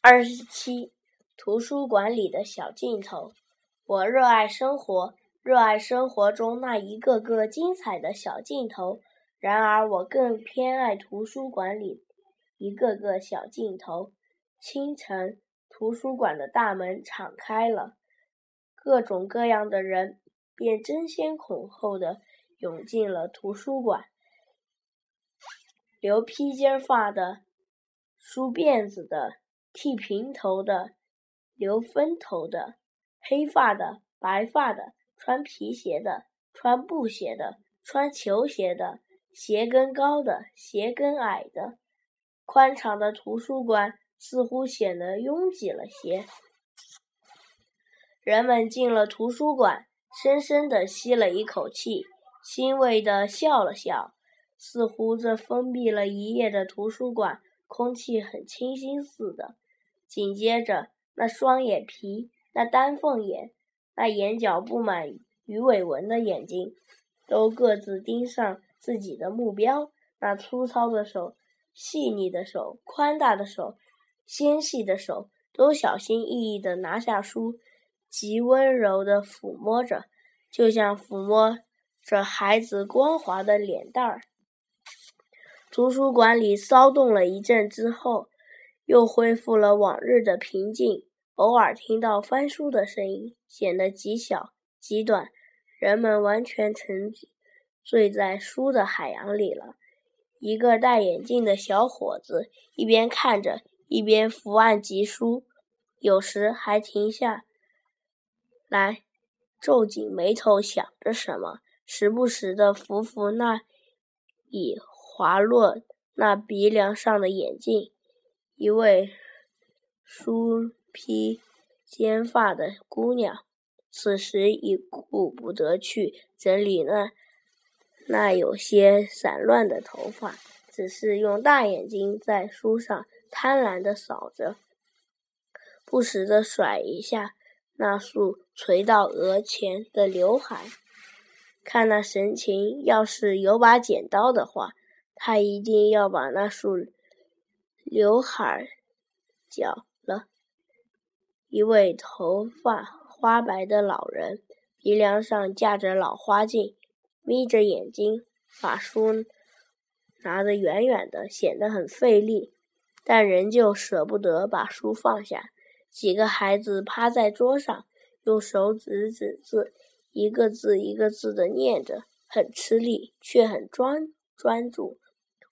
二十七，图书馆里的小镜头。我热爱生活，热爱生活中那一个个精彩的小镜头。然而，我更偏爱图书馆里一个个小镜头。清晨，图书馆的大门敞开了，各种各样的人便争先恐后的涌进了图书馆。留披肩发的，梳辫子的。剃平头的，留分头的，黑发的，白发的，穿皮鞋的，穿布鞋的，穿球鞋的，鞋跟高的，鞋跟矮的。宽敞的图书馆似乎显得拥挤了些。人们进了图书馆，深深地吸了一口气，欣慰地笑了笑，似乎这封闭了一夜的图书馆空气很清新似的。紧接着，那双眼皮、那丹凤眼、那眼角布满鱼尾纹的眼睛，都各自盯上自己的目标。那粗糙的手、细腻的手、宽大的手、纤细的手，都小心翼翼地拿下书，极温柔地抚摸着，就像抚摸着孩子光滑的脸蛋儿。图书馆里骚动了一阵之后。又恢复了往日的平静，偶尔听到翻书的声音，显得极小极短。人们完全沉醉在书的海洋里了。一个戴眼镜的小伙子一边看着，一边伏案疾书，有时还停下来皱紧眉头想着什么，时不时地扶扶那已滑落那鼻梁上的眼镜。一位梳披肩发的姑娘，此时已顾不得去整理那那有些散乱的头发，只是用大眼睛在书上贪婪地扫着，不时地甩一下那束垂到额前的刘海。看那神情，要是有把剪刀的话，他一定要把那束。刘海绞了，一位头发花白的老人，鼻梁上架着老花镜，眯着眼睛，把书拿得远远的，显得很费力，但仍旧舍不得把书放下。几个孩子趴在桌上，用手指指字，一个字一个字的念着，很吃力，却很专专注。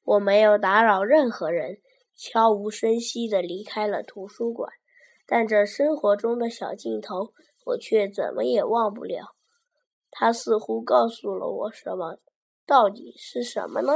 我没有打扰任何人。悄无声息地离开了图书馆，但这生活中的小镜头，我却怎么也忘不了。它似乎告诉了我什么？到底是什么呢？